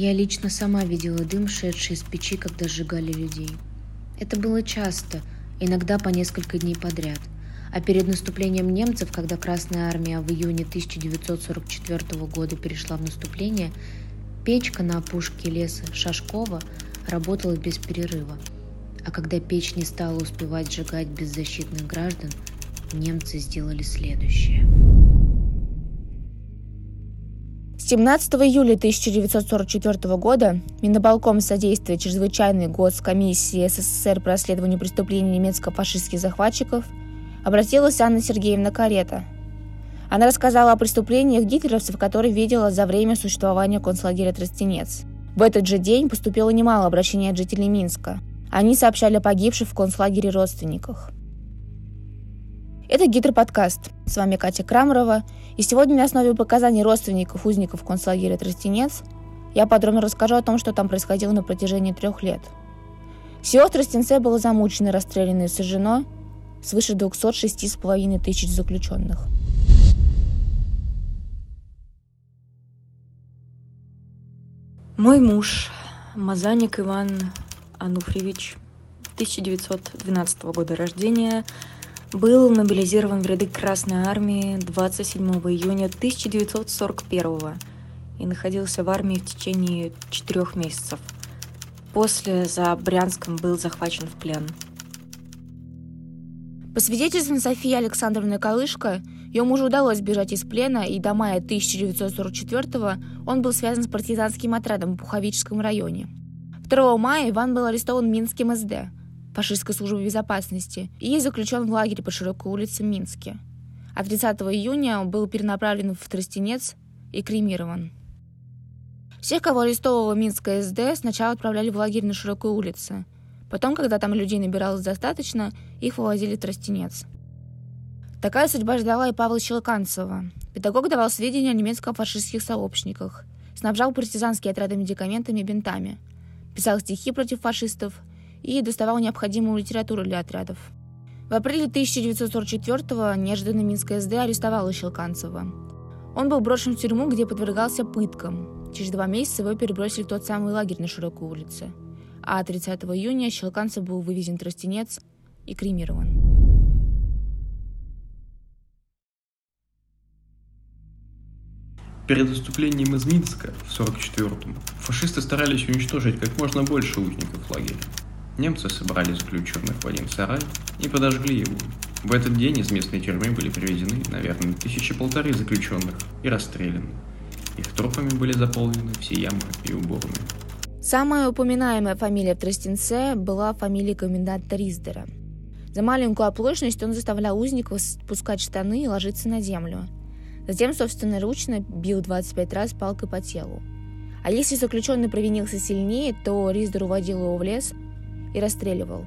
Я лично сама видела дым, шедший из печи, когда сжигали людей. Это было часто, иногда по несколько дней подряд. А перед наступлением немцев, когда Красная Армия в июне 1944 года перешла в наступление, печка на опушке леса Шашкова работала без перерыва. А когда печь не стала успевать сжигать беззащитных граждан, немцы сделали следующее. 17 июля 1944 года Минобалком содействия чрезвычайной госкомиссии СССР по расследованию преступлений немецко-фашистских захватчиков обратилась Анна Сергеевна Карета. Она рассказала о преступлениях гитлеровцев, которые видела за время существования концлагеря Тростенец. В этот же день поступило немало обращений от жителей Минска. Они сообщали о погибших в концлагере родственниках. Это гидроподкаст. С вами Катя Крамерова. И сегодня на основе показаний родственников узников концлагеря Тростенец я подробно расскажу о том, что там происходило на протяжении трех лет. Всего в Тростенце было замучено, расстреляно и сожжено свыше 206,5 тысяч заключенных. Мой муж, Мазаник Иван Ануфриевич, 1912 года рождения, был мобилизирован в ряды Красной Армии 27 июня 1941 и находился в армии в течение четырех месяцев. После за Брянском был захвачен в плен. По свидетельствам Софии Александровны Калышко, ее мужу удалось бежать из плена, и до мая 1944 он был связан с партизанским отрядом в Пуховическом районе. 2 мая Иван был арестован Минским СД – фашистской службы безопасности и заключен в лагере по широкой улице Минске. А 30 июня он был перенаправлен в Тростенец и кремирован. Всех, кого арестовывала Минская СД, сначала отправляли в лагерь на широкой улице. Потом, когда там людей набиралось достаточно, их вывозили в Тростенец. Такая судьба ждала и Павла Щелканцева. Педагог давал сведения о немецко-фашистских сообщниках, снабжал партизанские отряды медикаментами и бинтами, писал стихи против фашистов и доставал необходимую литературу для отрядов. В апреле 1944-го неожиданно Минская СД арестовала Щелканцева. Он был брошен в тюрьму, где подвергался пыткам. Через два месяца его перебросили в тот самый лагерь на Широкой улице. А 30 июня Щелканцев был вывезен в Тростенец и кремирован. Перед отступлением из Минска в 1944-м фашисты старались уничтожить как можно больше узников лагеря. Немцы собрали заключенных в один сарай и подожгли его. В этот день из местной тюрьмы были привезены, наверное, тысячи полторы заключенных и расстреляны. Их трупами были заполнены все ямы и уборные. Самая упоминаемая фамилия в Тростенце была фамилия коменданта Риздера. За маленькую оплошность он заставлял узников спускать штаны и ложиться на землю. Затем, собственноручно, бил 25 раз палкой по телу. А если заключенный провинился сильнее, то Риздер уводил его в лес – и расстреливал.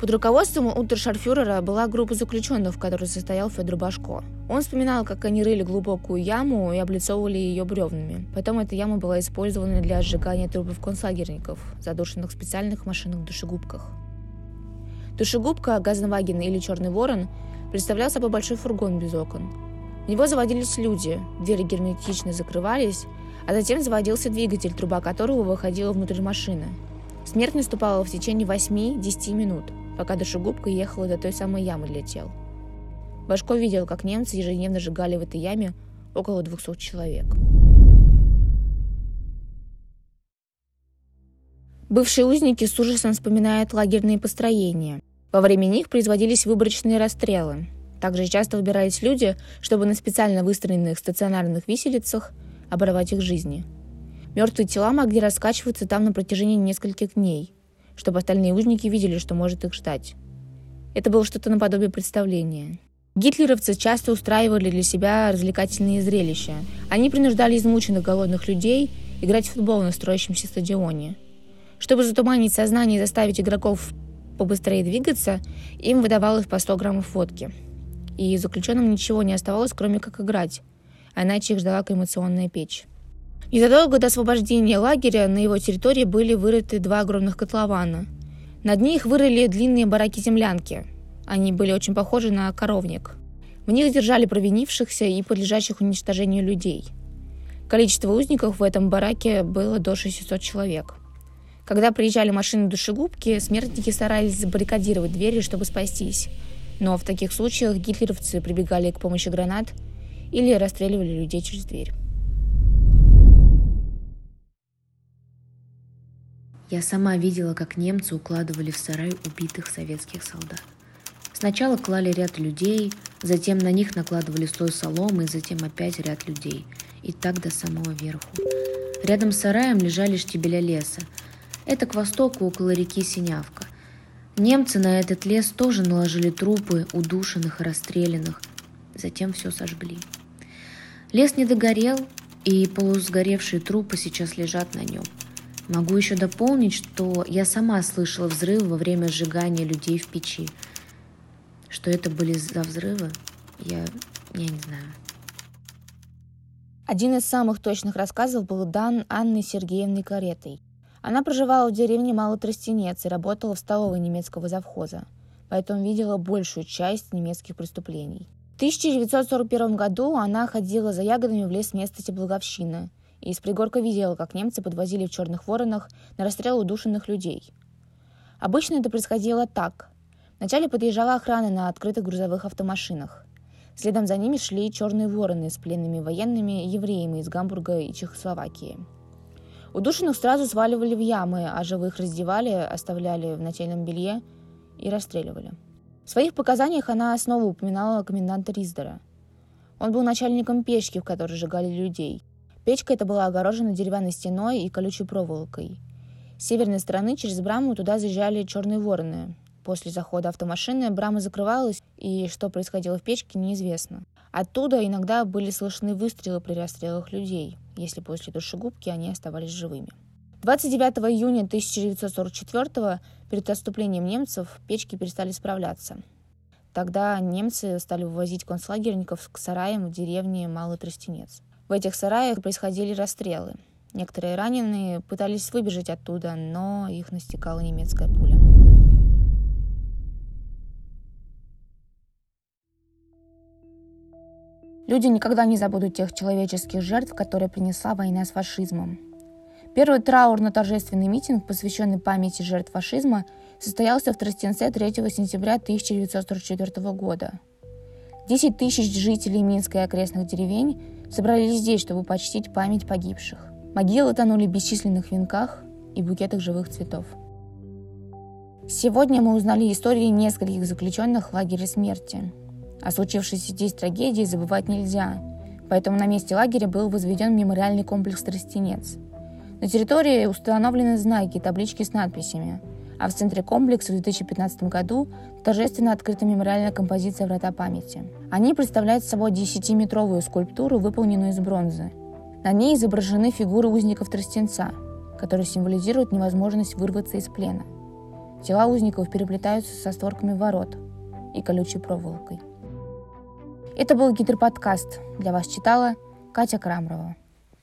Под руководством унтершарфюрера была группа заключенных, в которой состоял Федор Башко. Он вспоминал, как они рыли глубокую яму и облицовывали ее бревнами. Потом эта яма была использована для сжигания трупов концлагерников, задушенных в специальных машинах-душегубках. Душегубка, Газенваген или Черный Ворон представлял собой большой фургон без окон. В него заводились люди, двери герметично закрывались, а затем заводился двигатель, труба которого выходила внутрь машины – Смерть наступала в течение 8-10 минут, пока душегубка ехала до той самой ямы для тел. Башко видел, как немцы ежедневно сжигали в этой яме около 200 человек. Бывшие узники с ужасом вспоминают лагерные построения. Во время них производились выборочные расстрелы. Также часто выбирались люди, чтобы на специально выстроенных стационарных виселицах оборвать их жизни – Мертвые тела могли раскачиваться там на протяжении нескольких дней, чтобы остальные узники видели, что может их ждать. Это было что-то наподобие представления. Гитлеровцы часто устраивали для себя развлекательные зрелища. Они принуждали измученных голодных людей играть в футбол на строящемся стадионе. Чтобы затуманить сознание и заставить игроков побыстрее двигаться, им выдавалось по 100 граммов водки. И заключенным ничего не оставалось, кроме как играть, а иначе их ждала кремационная печь. Незадолго до освобождения лагеря на его территории были вырыты два огромных котлована. На дне их вырыли длинные бараки-землянки. Они были очень похожи на коровник. В них держали провинившихся и подлежащих уничтожению людей. Количество узников в этом бараке было до 600 человек. Когда приезжали машины душегубки, смертники старались забаррикадировать двери, чтобы спастись. Но в таких случаях гитлеровцы прибегали к помощи гранат или расстреливали людей через дверь. Я сама видела, как немцы укладывали в сарай убитых советских солдат. Сначала клали ряд людей, затем на них накладывали слой соломы, затем опять ряд людей. И так до самого верху. Рядом с сараем лежали штабеля леса. Это к востоку, около реки Синявка. Немцы на этот лес тоже наложили трупы удушенных и расстрелянных. Затем все сожгли. Лес не догорел, и полусгоревшие трупы сейчас лежат на нем. Могу еще дополнить, что я сама слышала взрывы во время сжигания людей в печи – что это были за взрывы, я, я не знаю. Один из самых точных рассказов был дан Анной Сергеевной Каретой. Она проживала в деревне Малотростенец и работала в столовой немецкого завхоза, поэтому видела большую часть немецких преступлений. В 1941 году она ходила за ягодами в лес местности Благовщина и из пригорка видела, как немцы подвозили в черных воронах на расстрел удушенных людей. Обычно это происходило так. Вначале подъезжала охрана на открытых грузовых автомашинах. Следом за ними шли черные вороны с пленными военными евреями из Гамбурга и Чехословакии. Удушенных сразу сваливали в ямы, а живых раздевали, оставляли в нательном белье и расстреливали. В своих показаниях она снова упоминала коменданта Риздера. Он был начальником печки, в которой сжигали людей. Печка эта была огорожена деревянной стеной и колючей проволокой. С северной стороны через браму туда заезжали черные вороны, После захода автомашины брама закрывалась, и что происходило в печке, неизвестно. Оттуда иногда были слышны выстрелы при расстрелах людей, если после душегубки они оставались живыми. 29 июня 1944 перед отступлением немцев печки перестали справляться. Тогда немцы стали вывозить концлагерников к сараям в деревне Малый Тростенец. В этих сараях происходили расстрелы. Некоторые раненые пытались выбежать оттуда, но их настигала немецкая пуля. Люди никогда не забудут тех человеческих жертв, которые принесла война с фашизмом. Первый траурно-торжественный митинг, посвященный памяти жертв фашизма, состоялся в Тростенце 3 сентября 1944 года. 10 тысяч жителей Минска и окрестных деревень собрались здесь, чтобы почтить память погибших. Могилы тонули в бесчисленных венках и букетах живых цветов. Сегодня мы узнали истории нескольких заключенных в лагере смерти, о случившейся здесь трагедии забывать нельзя, поэтому на месте лагеря был возведен мемориальный комплекс «Тростенец». На территории установлены знаки и таблички с надписями, а в центре комплекса в 2015 году торжественно открыта мемориальная композиция «Врата памяти». Они представляют собой 10-метровую скульптуру, выполненную из бронзы. На ней изображены фигуры узников Тростенца, которые символизируют невозможность вырваться из плена. Тела узников переплетаются со створками ворот и колючей проволокой. Это был гидроподкаст. Для вас читала Катя Крамрова.